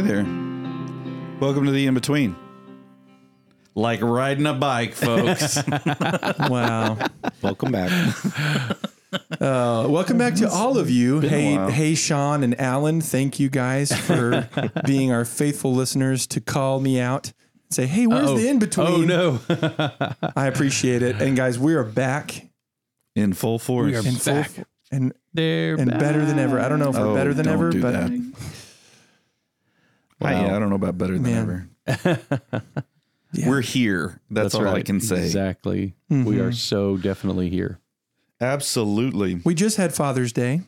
Hey there. Welcome to the in between. Like riding a bike, folks. Wow. Welcome back. Uh, welcome back to all of you. a Hey, while. hey, Sean and Alan. Thank you guys for being our faithful listeners to call me out. and Say, hey, where's the in between? Oh no. I appreciate it. And guys, we are back in full force. We are in full back. and They're and better than ever. I don't know if we're Oh, better than don't ever, do but that. I, yeah, I don't know about better than Man. ever. Yeah. We're here. That's, all I can say. Exactly. We are so definitely here. Absolutely. we just had Father's Day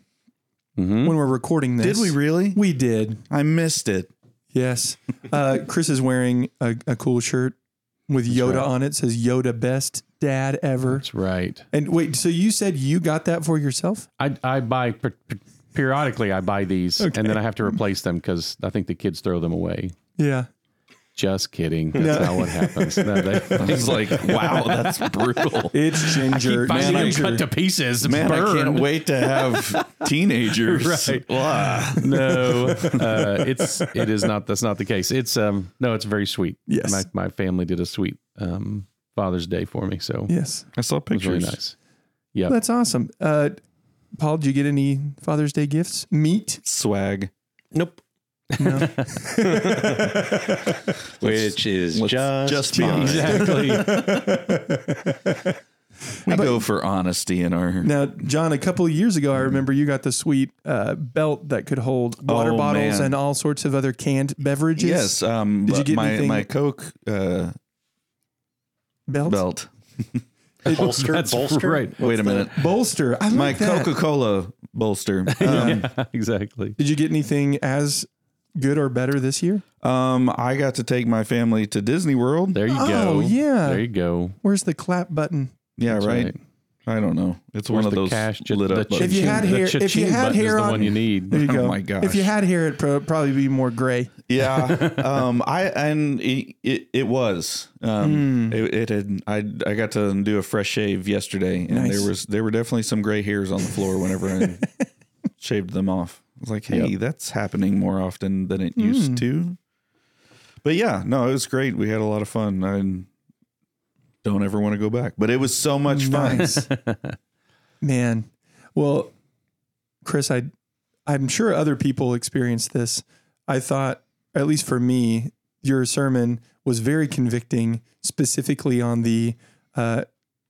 Mhm. when we're recording this. Did we really? We did. I missed it. Yes. Uh, Chris is wearing a, a cool shirt with Yoda right. on it. Says Yoda best dad ever. That's right. And wait, so you said you got that for yourself? I I buy per- per- periodically. I buy these, and then I have to replace them because I think the kids throw them away. Yeah. Just kidding. That's No. not what happens. No, they, I was like, wow, that's brutal. It's ginger. finding them ginger. cut to pieces. Man, I can't wait to have teenagers. Right. Wow. no, uh, it's it is not. That's not the case. It's um no, it's very sweet. Yes. my my family did a sweet um Father's Day for me, so Yes. I saw it was pictures. really nice. Yeah, That's awesome. Uh, Paul, did you get any Father's Day gifts? Meat? Swag. Nope. No. Which is let's just, just fine. exactly. We go for honesty in our. now, John, a couple of years ago, I remember you got the sweet uh, belt that could hold water Oh, bottles man. and all sorts of other canned beverages. Yes. Um, Did you get my, anything- my Coke uh, Belt? belt. Bolster, That's bolster. right. Wait a minute. Bolster. I like My that. Coca Cola bolster. Um, yeah, exactly. Did you get anything as good or better this year? um, I got to take my family to Disney World. There you go. Oh, yeah. There you go. Where's the clap button? Yeah, That's right. I don't know. It's Where's one of the those cash? Ch- lit the up. If you had cha-ching- hair- the if you had button is hair the one you need. There you Oh my gosh. If you had hair, it'd pro- probably be more gray. Yeah, um, I and it it, it was um, Hmm. it, it had I I got to do a fresh shave yesterday, and Nice. there was there were definitely some gray hairs on the floor whenever I shaved them off. I was like, hey, that's happening more often than it Hmm. used to. But yeah, no, it was great. We had a lot of fun. I don't ever want to go back, but it was so much fun. Man. Well, Chris, I I'm sure other people experienced this. I thought, at least for me, your sermon was very convicting, specifically on the uh,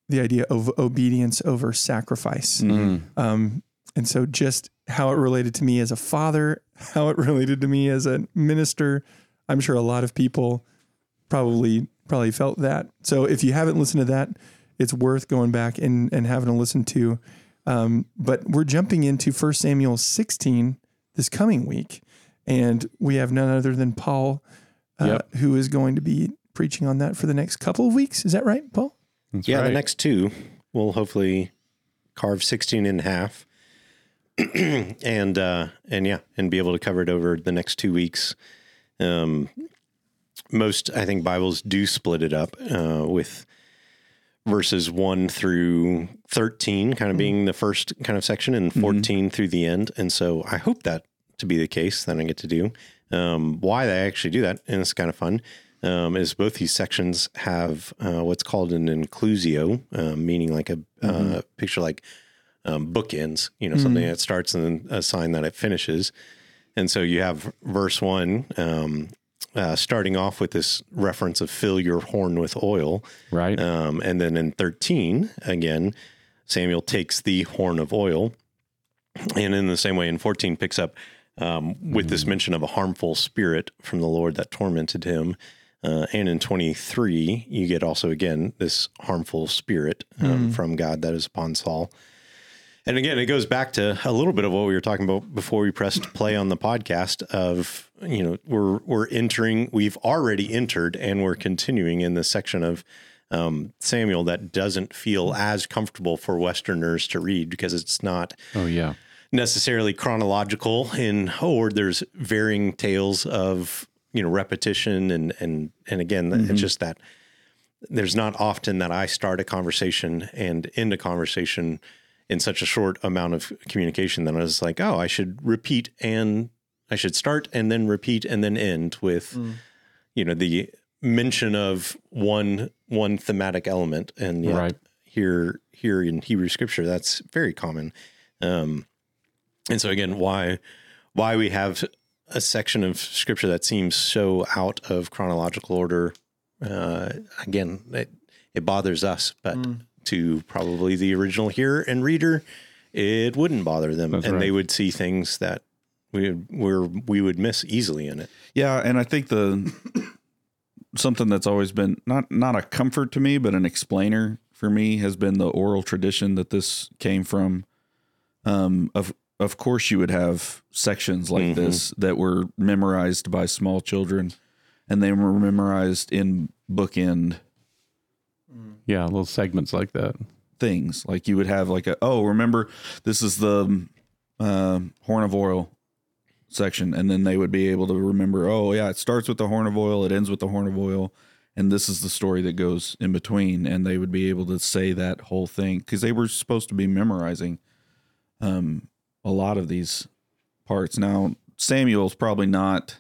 the idea of obedience over sacrifice. Mm. Um, and so just how it related to me as a father, how it related to me as a minister, I'm sure a lot of people probably probably felt that. So if you haven't listened to that, it's worth going back and, and having a listen to. Um, but we're jumping into 1 Samuel 16 this coming week, and we have none other than Paul, uh, Yep. who is going to be preaching on that for the next couple of weeks. Is that right, Paul? That's Yeah, right. the next two will hopefully carve 16 in half. and uh and yeah, and be able to cover it over the next 2 weeks. Um most I think Bibles do split it up uh with verses 1 through 13 kind of being the first kind of section and 14 through the end. And so I hope that to be the case that I get to do. Um, why they actually do that, and it's kind of fun, um, is both these sections have uh, what's called an inclusio, um, meaning like a uh, picture like um, bookends, you know, something that starts and then a sign that it finishes. And so you have verse one um, uh, starting off with this reference of fill your horn with oil. right. Um, and then in 13, again, Samuel takes the horn of oil. And in the same way, in 14, picks up um, with this mention of a harmful spirit from the Lord that tormented him. Uh, and in 23, you get also, again, this harmful spirit um, from God that is upon Saul. And again, it goes back to a little bit of what we were talking about before we pressed play on the podcast of, you know, we're we're entering, we've already entered and we're continuing in the section of um, Samuel that doesn't feel as comfortable for Westerners to read because it's not oh yeah. necessarily chronological in oh or there's varying tales of you know repetition and and and again it's just that there's not often that I start a conversation and end a conversation in such a short amount of communication that I was like oh I should repeat and I should start and then repeat and then end with, you know, the mention of one one thematic element, and yet Right. here here in Hebrew scripture that's very common. Um, and so again, why why we have a section of scripture that seems so out of chronological order? Uh, again, it, it bothers us, but to probably the original hearer and reader, it wouldn't bother them, and right. they would see things that we were we would miss easily in it. Yeah, and I think the something that's always been not not a comfort to me, but an explainer for me has been the oral tradition that this came from. Um, of of course, you would have sections like this that were memorized by small children, and they were memorized in bookend Yeah, little segments like that. things. Like you would have like a oh, remember this is the um horn of oil section, and then they would be able to remember. Oh yeah, it starts with the horn of oil, it ends with the horn of oil, and this is the story that goes in between. And they would be able to say that whole thing because they were supposed to be memorizing um a lot of these parts. Now Samuel's probably not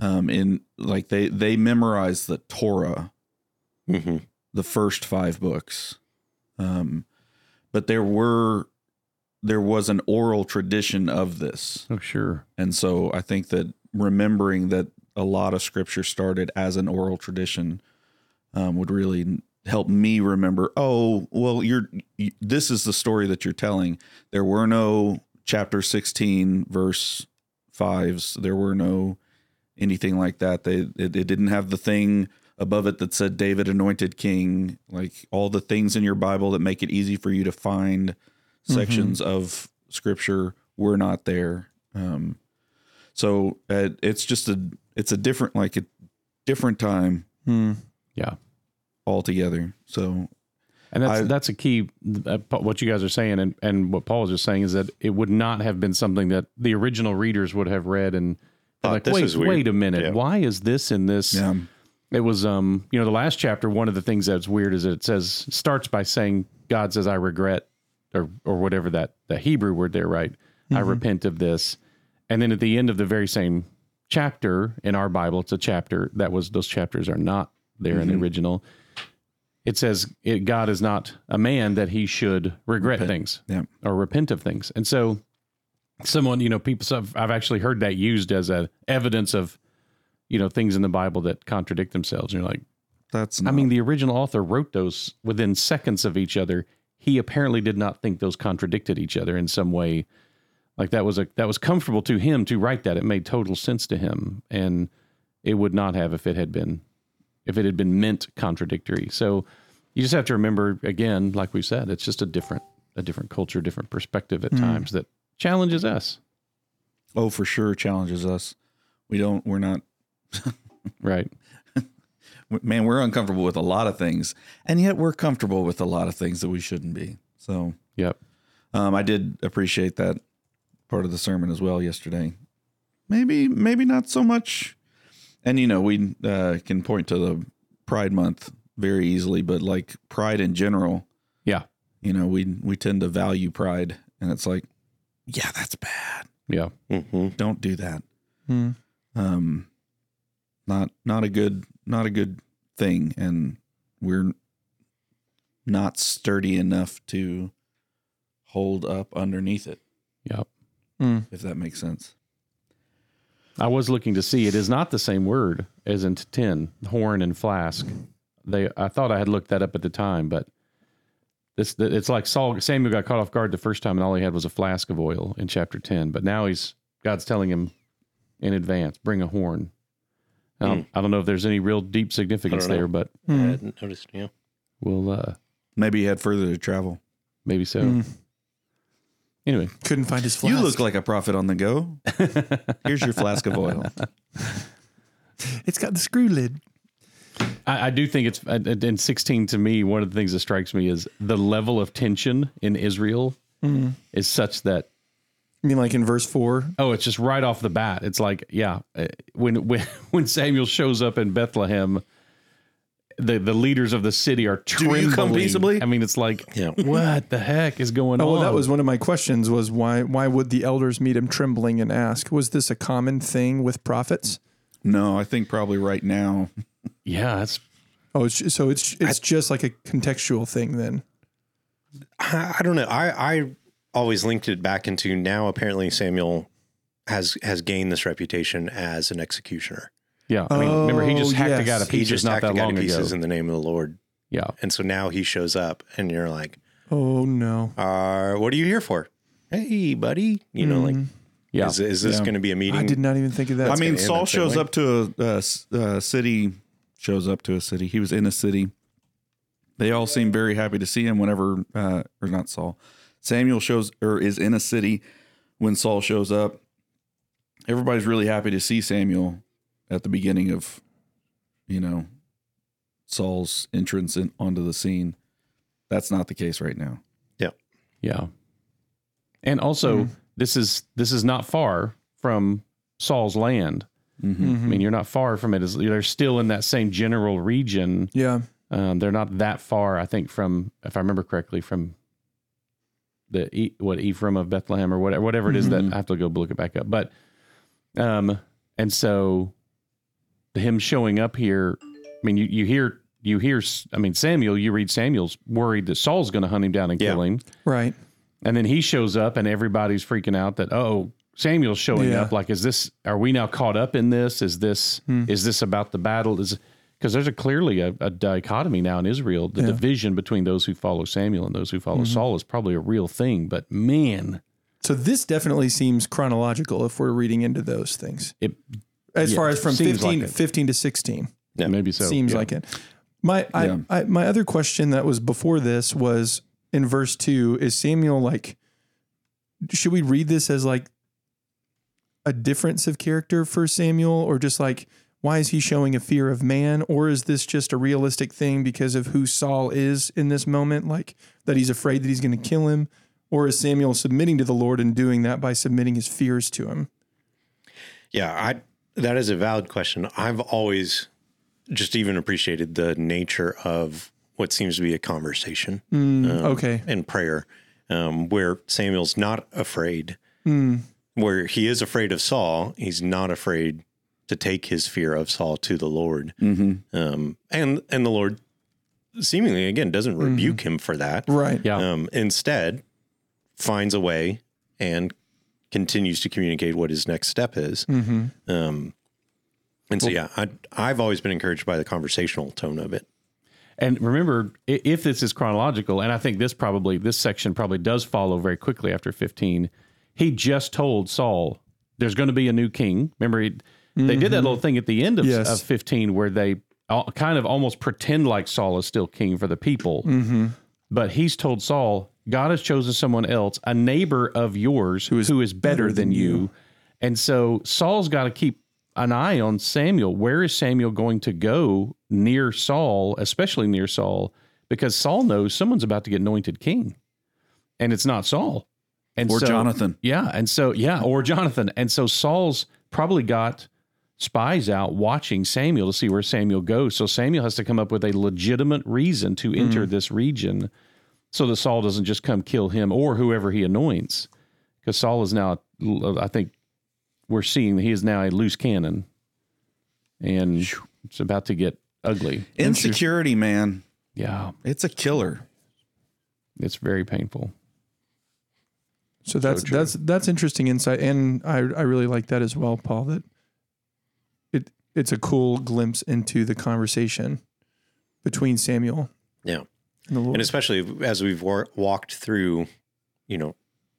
um in like they they memorize the Torah Mm-hmm. the first five books. Um, but there were there was an oral tradition of this, Oh, sure. and so I think that remembering that a lot of scripture started as an oral tradition um, would really help me remember. Oh, well, you're you, this is the story that you're telling. There were no chapter sixteen verse fives. There were no anything like that. They it, it didn't have the thing above it that said David anointed king. Like all the things in your Bible that make it easy for you to find sections of scripture were not there. Um, so uh, it's just a it's a different like a different time Hmm. Yeah. altogether. So And that's I- that's a key. Uh, what you guys are saying, and, and what Paul is just saying is that it would not have been something that the original readers would have read and like, wait, wait a minute, Yeah. why is this in this? yeah, It was, um, you know, the last chapter. One of the things that's weird is it says starts by saying God says, "I regret," or or whatever that the Hebrew word there, right? I repent of this, and then at the end of the very same chapter in our Bible, it's a chapter that was those chapters are not there in the original. It says it, God is not a man that he should regret things yeah. or repent of things, and so someone you know people so I've, I've actually heard that used as a evidence of you know things in the Bible that contradict themselves. And you're like, That's I mean, the original author wrote those within seconds of each other. He apparently did not think those contradicted each other in some way. Like that was a that was comfortable to him to write that. It made total sense to him, and it would not have if it had been if it had been meant contradictory. So you just have to remember again, like we said, it's just a different a different culture, different perspective at hmm. times that challenges us. oh for sure challenges us. We don't. We're not. Right. Man, we're uncomfortable with a lot of things, and yet we're comfortable with a lot of things that we shouldn't be. So Yep. Um, I did appreciate that part of the sermon as well yesterday. Maybe, maybe not so much. And you know, we uh, can point to the Pride Month very easily, but like pride in general, Yeah. you know, we we tend to value pride, and it's like, yeah, that's bad. Yeah. Mm-hmm. Don't do that. Hmm. Um, not not a good not a good thing, and we're not sturdy enough to hold up underneath it. Yep. Hmm. if that makes sense. I was looking to see it is not the same word as in tin, horn and flask. They I thought I had looked that up at the time, but this it's like Saul Samuel got caught off guard the first time and all he had was a flask of oil in chapter 10, but now he's God's telling him in advance, bring a horn. I don't, I don't know if there's any real deep significance I don't know. there, but I hadn't noticed. Yeah. we'll uh Maybe he had further to travel. maybe so. Anyway, Couldn't find his flask. You look like a prophet on the go. Here's your flask of oil. It's got the screw lid. I, I do think it's uh, in 16 to me. One of the things that strikes me is the level of tension in Israel is such that I mean, like in verse four. oh, it's just right off the bat. It's like yeah, uh, when when when Samuel shows up in Bethlehem, the the leaders of the city are trembling. Do you come peaceably? I mean, it's like, Yeah. what the heck is going Oh, on? well, that was one of my questions. Was why why would the elders meet him trembling and ask? Was this a common thing with prophets? No, I think probably right now. yeah, it's Oh, it's, so it's it's just like a contextual thing then. I, I don't know. I I always linked it back into now. Apparently, Samuel has has gained this reputation as an executioner. yeah. I mean, remember he just Oh, hacked a guy to He pieces just not hacked that a guy long to pieces ago. in the name of the Lord, yeah, and so now he shows up, and you're like, Oh no. uh, "What are you here for?" Hey, buddy. You know, like, yeah. is is this Yeah. going to be a meeting? I did not even think of that. I mean, Saul shows way. up to a, a s- a city, shows up to a city. He was in a city. They all seem very happy to see him whenever, uh, or not Saul. Samuel shows or is in a city when Saul shows up. Everybody's really happy to see Samuel at the beginning of, you know, Saul's entrance in, onto the scene. That's not the case right now. Yeah. Yeah. And also, Mm-hmm. this is this is not far from Saul's land. Mm-hmm. I mean, you're not far from it. It's- They're still in that same general region. yeah. Um, they're not that far, I think, from if I remember correctly, from the E- what Ephraim of Bethlehem or whatever whatever it is that I have to go look it back up. But um, and so him showing up here, I mean, you you hear you hear, I mean, Samuel. You read Samuel's worried that Saul's going to hunt him down and kill him. Right. And then he shows up and everybody's freaking out that, oh, Samuel's showing Yeah. up. Like, is this, are we now caught up in this? Is this, Hmm. is this about the battle? Is, because there's a clearly a, a dichotomy now in Israel. The Yeah. Mm-hmm. division between those who follow Samuel and those who follow Saul is probably a real thing. But man, So this definitely seems chronological if we're reading into those things. it As Yeah, far as from seems 15, like 15 to 16. Yeah. maybe so. seems yeah. like it. My I. I my other question that was before this was in verse 2 is Samuel like should we read this as like a difference of character for Samuel or just like why is he showing a fear of man or is this just a realistic thing because of who Saul is in this moment like that he's afraid that he's going to kill him or is Samuel submitting to the Lord and doing that by submitting his fears to him? Yeah, I that is a valid question. I've always just even appreciated the nature of what seems to be a conversation Mm, um, okay. and prayer, um, where Samuel's not afraid, Mm, where he is afraid of Saul, he's not afraid to take his fear of Saul to the Lord, Mm-hmm. um, and and the Lord seemingly again doesn't rebuke him for that. right. Yeah. Um, instead, finds a way and continues to communicate what his next step is. Mhm. Um, and so, yeah, I, I've always been encouraged by the conversational tone of it. And remember, if this is chronological, and I think this probably this section probably does follow very quickly after 15. He just told Saul, "There's going to be a new king." Remember, he, they did that little thing at the end of, Yes. of 15 where they all, kind of almost pretend like Saul is still king for the people. Mm-hmm. But he's told Saul, "God has chosen someone else, a neighbor of yours, who is, better, than, you. And so Saul's got to keep an eye on Samuel. Where is Samuel going to go near Saul, especially near Saul? Because Saul knows someone's about to get anointed king, and it's not Saul. And Or so- Jonathan. Yeah, and so yeah, or Jonathan. And so Saul's probably got spies out watching Samuel to see where Samuel goes. So Samuel has to come up with a legitimate reason to hmm. enter this region so that Saul doesn't just come kill him or whoever he anoints. Because Saul is now, I think we're seeing that he is now a loose cannon and it's about to get ugly. Insecurity, man. Yeah, It's a killer. it's very painful. So that's true. that's that's interesting insight, and I I really like that as well, Paul. That it it's a cool glimpse into the conversation between Samuel Yeah. and the Lord. And especially as we've wa- walked through, you know,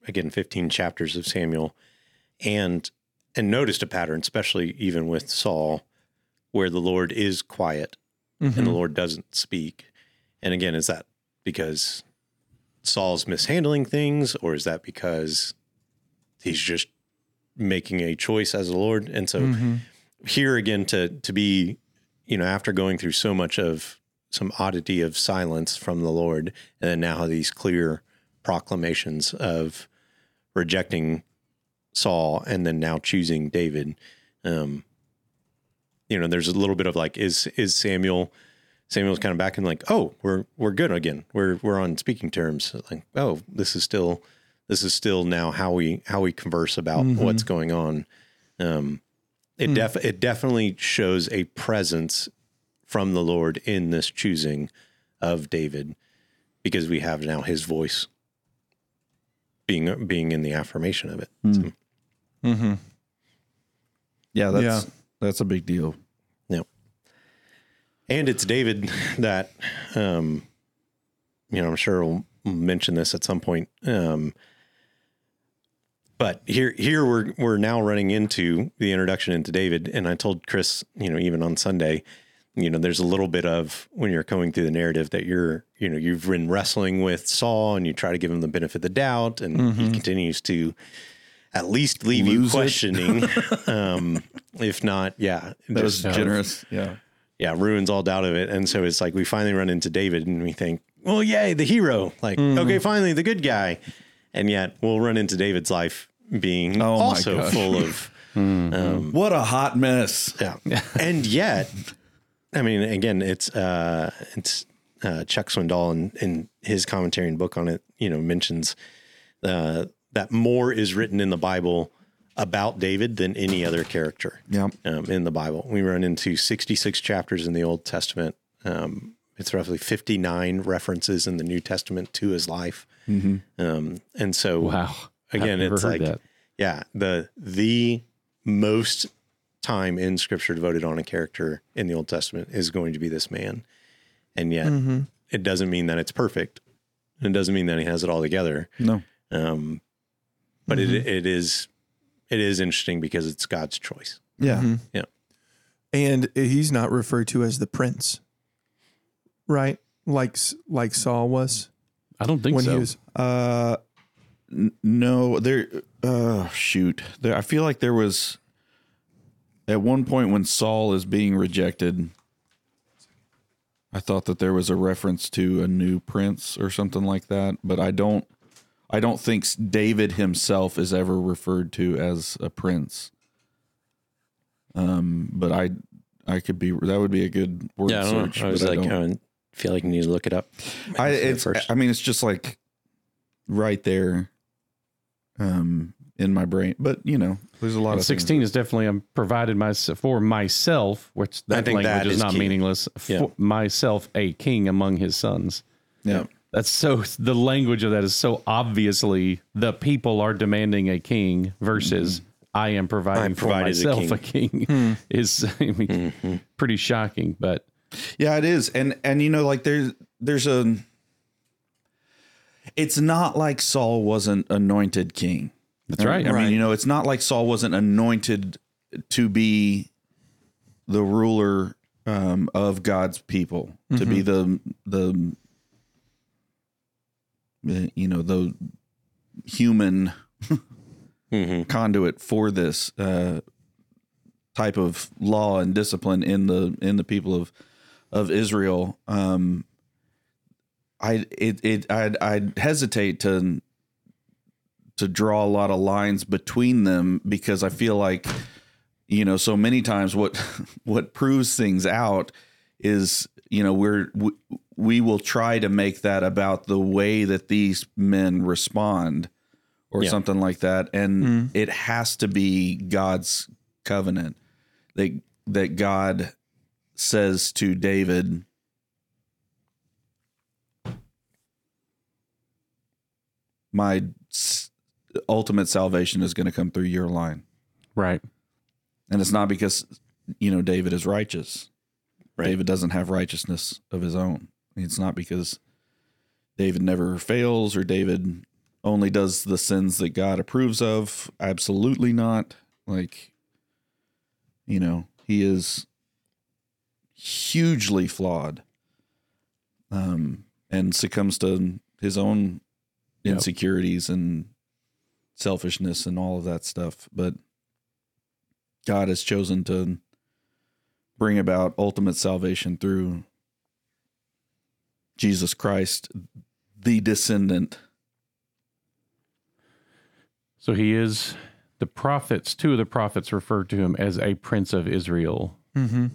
again, 15 chapters of Samuel and, and noticed a pattern, especially even with Saul, where the Lord is quiet Mhm. and the Lord doesn't speak. And again, is that because Saul's mishandling things, or is that because he's just making a choice as the Lord? And so Mhm. Here again to to be, you know, after going through so much of some oddity of silence from the Lord, and then now these clear proclamations of rejecting Saul and then now choosing David. Um, you know, there's a little bit of like, is is Samuel Samuel's kind of back and like, oh, we're we're good again. We're we're on speaking terms. Like, oh, this is still this is still now how we how we converse about what's going on. Um, it def it definitely shows a presence from the Lord in this choosing of David because we have now his voice being being in the affirmation of it. So, Mm-hmm. Yeah, that's Yeah. that's a big deal. Yep. And it's David that, um, you know, I'm sure we'll mention this at some point. Um, but here, here we're we're now running into the introduction into David, and I told Chris, you know, even on Sunday, you know, there's a little bit of when you're going through the narrative that you're, you know, you've been wrestling with Saul, and you try to give him the benefit of the doubt, and he continues to at least leave you Lose it. questioning. um, if not, yeah, That was generous. Yeah. yeah, ruins all doubt of it. And so it's like we finally run into David and we think, well, yay, the hero. Like, Mm-hmm. okay, finally the good guy. And yet we'll run into David's life being Oh my also full of, um, What a hot mess. yeah. and yet, I mean, again, it's, uh, it's, uh, Chuck Swindoll in, in his commentary and book on it, you know, mentions, uh, that more is written in the Bible about David than any other character Yeah. um, in the Bible. We run into 66 chapters in the Old Testament. Um, it's roughly 59 references in the New Testament to his life. Um, and so, Wow. again, it's like, that. yeah, the the most time in Scripture devoted on a character in the Old Testament is going to be this man, and yet Mm-hmm. it doesn't mean that it's perfect. It doesn't mean that he has it all together. No. Um, but it it is it is interesting because it's God's choice. Yeah. Mhm. Yeah. And he's not referred to as the prince, right? Like like Saul was I don't think when so. he was. Uh, n- no, there. Uh, shoot. There. I feel like there was at one point when Saul is being rejected. I thought that there was a reference to a new prince or something like that, but I don't. I don't think David himself is ever referred to as a prince. Um, but I, I could be. That would be a good word Yeah, search. know. I was but like, don't. I feel like you need to look it up. I it's. I mean it's just like right there um in my brain. But you know, there's a lot And of 16 is definitely I'm provided my, for myself, which I that think language that is, is not key. meaningless. For Yeah. myself, a king among his sons. Yeah. That's so, the language of that is so obviously the people are demanding a king versus mm-hmm. I am providing I'm for provided a myself a king, hmm. is, I mean, mm-hmm. pretty shocking. But Yeah, it is. And and you know like there's there's a it's not like Saul wasn't anointed king. that's right. I Right. mean, you know, it's not like Saul wasn't anointed to be the ruler um, of God's people, to be the the uh, you know the human Mm-hmm. conduit for this uh, type of law and discipline in the in the people of of Israel. Um, I it it I'd, I'd hesitate to to draw a lot of lines between them because I feel like you know so many times what what proves things out is you know we're we, we will try to make that about the way that these men respond or Yeah. something like that and it has to be God's covenant that that God says to David my ultimate salvation is going to come through your line Right. and it's not because you know David is righteous. Right. David doesn't have righteousness of his own. It's not because David never fails or David only does the sins that God approves of. Absolutely not. Like you know, he is hugely flawed. Um and succumbs to his own Yep. insecurities and selfishness and all of that stuff, but God has chosen to bring about ultimate salvation through Jesus Christ, the descendant. So he is the prophets, two of the prophets referred to him as a prince of Israel. Mm-hmm.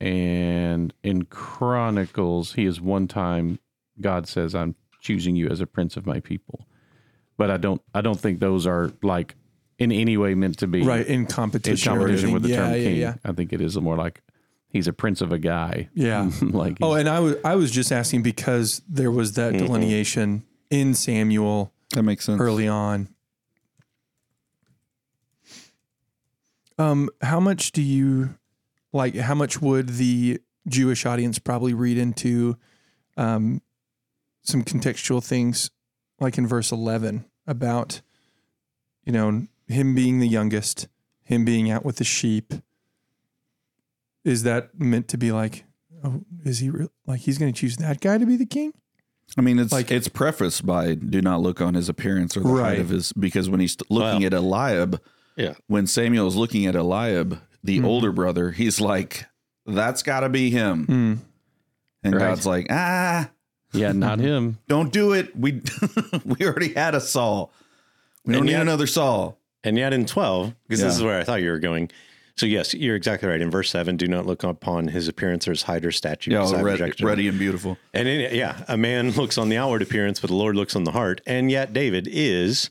And in Chronicles, he is one time God says, "I'm choosing you as a prince of my people." But I don't, I don't think those are like in any way meant to be right in in competition, or competition with the yeah, term yeah, king. Yeah, I think it is more like he's a prince of a guy. yeah. like Oh, and I was I was just asking because there was that Mm-hmm. delineation in Samuel That makes sense. early on. Um, how much do you like? How much would the Jewish audience probably read into um, some contextual things, like in verse eleven about, you know, him being the youngest, him being out with the sheep. Is that meant to be like, oh, is he re- like he's going to choose that guy to be the king? I mean, it's Like- it's prefaced by "Do not look on his appearance or the Right. height of his," because when he's looking Well- at Eliab, Yeah. when Samuel is looking at Eliab, the Mhm. older brother, he's like, "That's got to be him," Hmm. and Right. God's like, "Ah, yeah, not him. don't do it. We we already had a Saul. We don't And need yet- another Saul." And yet in 12, because this is where I thought you were going. So, yes, you're exactly right. In verse 7, do not look upon his appearance or his height or statue. Yeah, ready, ready and beautiful. And in, yeah, a man looks on the outward appearance, but the Lord looks on the heart. And yet David is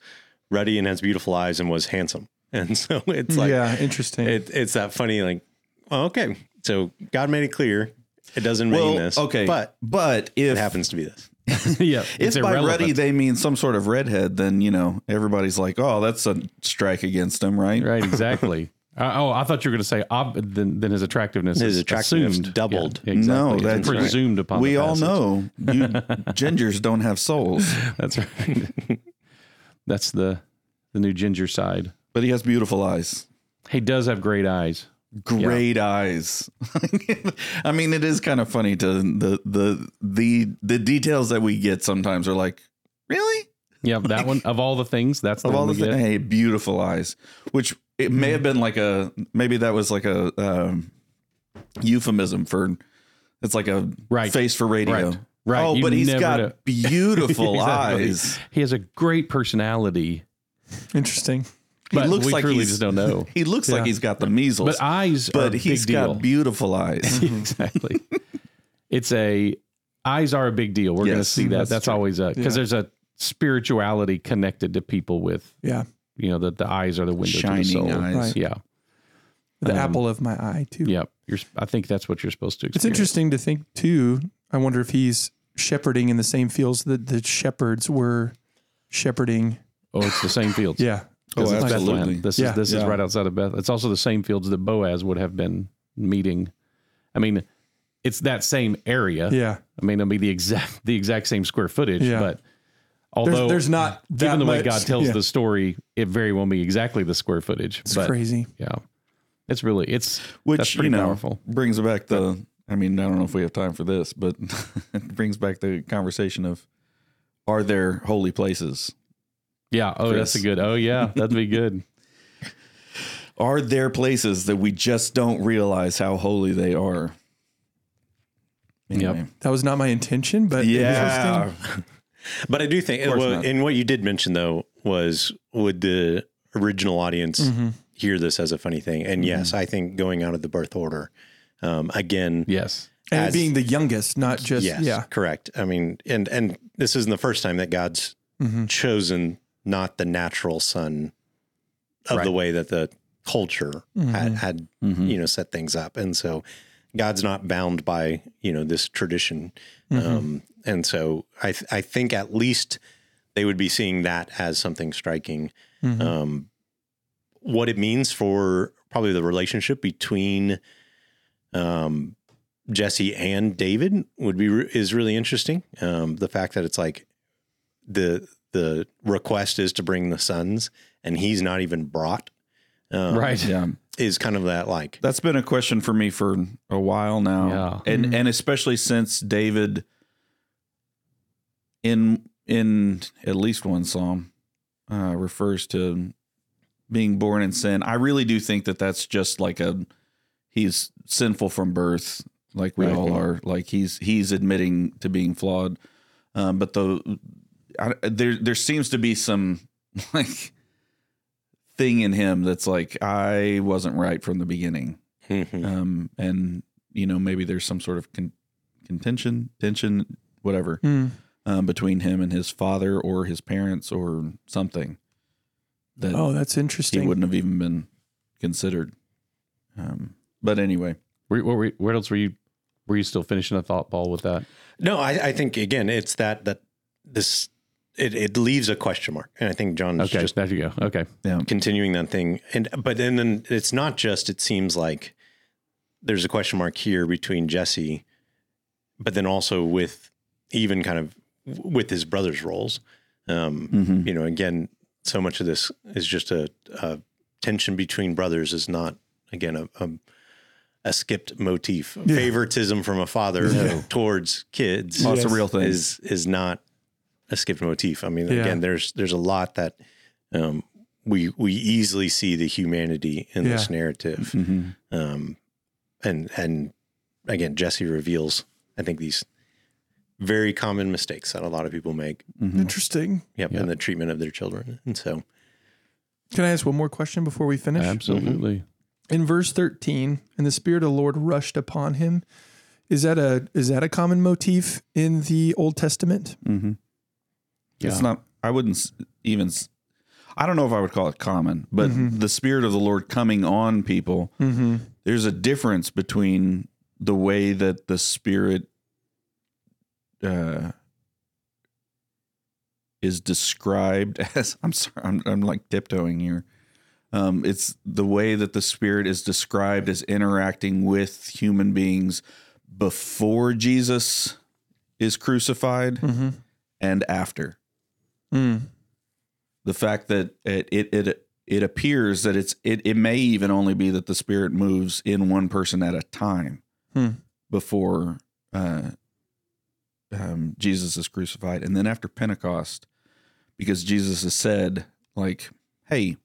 ruddy and has beautiful eyes and was handsome. And so it's like, yeah, interesting. it, it's that funny, like, well, okay. So God made it clear it doesn't mean this. okay, But but if it happens to be this. yeah, if by irrelevant. ready they mean some sort of redhead, then you know everybody's like, "Oh, that's a strike against him," right? Right, exactly. Uh, oh, I thought you were going to say ob- then, then his attractiveness His is attractiveness assumed. doubled. Yeah, exactly. No, It's that's right. presumed upon. We the all know you gingers don't have souls, That's right. That's the the new ginger side. But he has beautiful eyes. He does have great eyes. Great eyes. I mean, it is kind of funny to the the the the details that we get sometimes are like, really? Yeah, that one of all the things. That's the Of all the things, hey, beautiful eyes. Which it may have been like a maybe that was like a um, euphemism for it's like a Right. face for radio. Right. Right. Oh, You but he's got know. beautiful Exactly. eyes. He has a great personality, interesting. But looks we like truly just don't know. He looks like he's got the measles, But eyes, are but a he's big deal. got beautiful eyes. exactly. It's a eyes are a big deal. We're going to see that. that's That's, always a because Yeah. there's a spirituality connected to people with Yeah, you know that the eyes are the window to the soul. eyes. Right. Yeah, the Um, apple of my eye too. yeah. You're. I think that's what you're supposed to. It's interesting to think too. I wonder if he's shepherding in the same fields that the shepherds were shepherding. Oh, it's the same fields. Yeah, Oh, This is absolutely. Bethlehem. This Yeah. is this Yeah. is right outside of Beth. It's also the same fields that Boaz would have been meeting. I mean, it's that same area. yeah. I mean, it'll be the exact the exact same square footage, Yeah. but although there's not that given the way God tells yeah. the story, it very well be exactly the square footage. It's but crazy. yeah, it's really it's Which that's pretty you know powerful. brings back the. I mean, I don't know if we have time for this, but it brings back the conversation of are there holy places? Yeah. Oh, that's a Chris. good. Oh, yeah, that'd be good. Are there places that we just don't realize how holy they are? Anyway. That was not my intention, but Yeah. But I do think, well, not. and what you did mention though was would the original audience Mm-hmm. hear this as a funny thing? And yes, I think going out of the birth order, um, again, Yes. And As- it being the youngest, not just yes, yeah. correct. I mean, and and this isn't the first time that God's Mm-hmm. chosen not the natural son of Right. the way that the culture Mm-hmm. had, had you know set things up, and so God's not bound by you know this tradition, Mm-hmm. um, and so I th- I think at least they would be seeing that as something striking. Mm-hmm. Um, what it means for probably the relationship between um, Jesse and David would be re- is really interesting. Um, the fact that it's like the the request is to bring the sons, and he's not even brought. Um, Right. Yeah. is kind of that like That's been a question for me for a while now. Yeah. And and especially since David in in at least one psalm uh, refers to being born in sin. I really do think that that's just like a he's sinful from birth, like we Right. all are. Like he's he's admitting to being flawed. Um, but the I, there there seems to be some like thing in him that's like I wasn't right from the beginning mhm. um, and you know maybe there's some sort of con- contention, tension, whatever, Mm. um, between him and his father or his parents or something that Oh, that's interesting. he wouldn't have even been considered. Um, but anyway, Where, what, were- what else were you? Were you still finishing a thought, Paul, with that? No, I, I think again, it's that that this it, it leaves a question mark, and I think John's Okay, just there you go. Okay, yeah, continuing that thing, and but then then it's not just. It seems like there's a question mark here between Jesse, but then also with even kind of with his brother's roles. Um, Mhm. You know, again, so much of this is just a, a tension between brothers is not again a, a, a skipped motif. Favoritism from a father towards kids Oh, it's a real thing. is is not a skipped motif. I mean, Yeah. again, there's there's a lot that um, we we easily see the humanity in Yeah. this narrative, Mhm. um, and and again, Jesse reveals I think these very common mistakes that a lot of people make. Mhm. Interesting. Yep, Yeah. in the treatment of their children, and so Can I ask one more question before we finish? absolutely. In verse 13, and the spirit of the Lord rushed upon him. Is that a is that a common motif in the Old Testament? Mhm. It's not. I wouldn't even. I don't know if I would call it common, but the spirit of the Lord coming on people. Mm-hmm. There's a difference between the way that the spirit uh, is described as. I'm sorry. I'm, I'm like tiptoeing here. Um, it's the way that the spirit is described as interacting with human beings before Jesus is crucified Mm-hmm. and after. Mm. the fact that it it it, it appears that it's it, it may even only be that the spirit moves in one person at a time Hmm. before uh, um, Jesus is crucified, and then after Pentecost, because Jesus has said like, "Hey,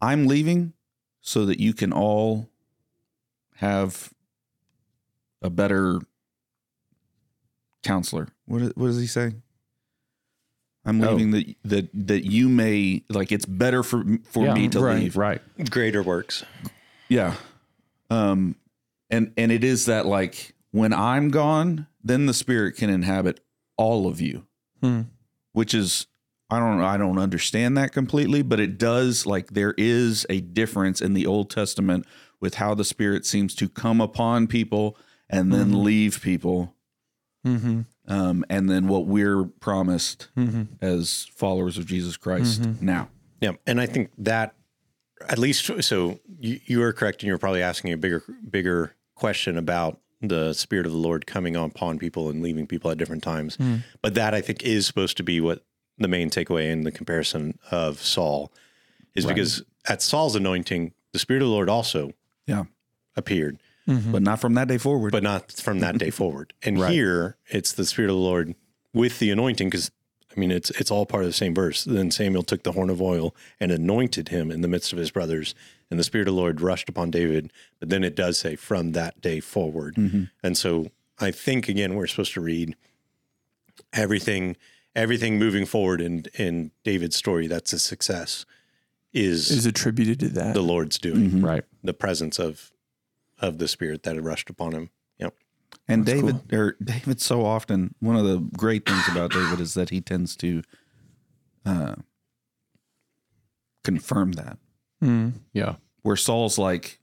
I'm leaving so that you can all have a better counselor." What what does he say? I'm Oh. leaving that that that you may like it's better for for Yeah, me to right. leave. Right. greater works. Yeah. Um and and it is that like when I'm gone, then the spirit can inhabit all of you. Hmm. Which is I don't I don't understand that completely, but it does like there is a difference in the Old Testament with how the spirit seems to come upon people and then Mhm. leave people Mm-hmm. um and then what we're promised Mm-hmm. as followers of Jesus Christ Mhm. now. Yeah, and I think that at least so you, you are correct, and you're probably asking a bigger bigger question about the spirit of the Lord coming upon people and leaving people at different times. Mm. But that I think is supposed to be what the main takeaway in the comparison of Saul is Right. because at Saul's anointing, the spirit of the Lord also Yeah. appeared, Mm-hmm. But not from that day forward. but not from that day forward. And Right. here it's the spirit of the Lord with the anointing because I mean it's it's all part of the same verse. Then Samuel took the horn of oil and anointed him in the midst of his brothers, and the spirit of the Lord rushed upon David. But then it does say from that day forward. And so I think again we're supposed to read everything everything moving forward in in David's story that's a success is, Is attributed to that. the Lord's doing. Mhm. Right. The presence of of the spirit that had rushed upon him. Yep. And That's David, or David, so often one of the great things about David is that he tends to uh, confirm that. Mm. Yeah. Where Saul's like,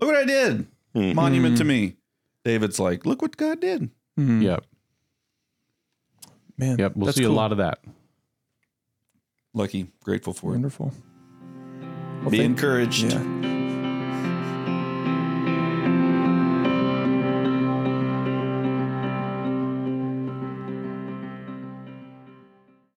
"Look what I did, Mhm. monument to me." David's like, "Look what God did." Mm. Yep. Man. Yep. We'll that's see a lot of that. Lucky, grateful for it. Wonderful. Well, Be thank- encouraged. Yeah.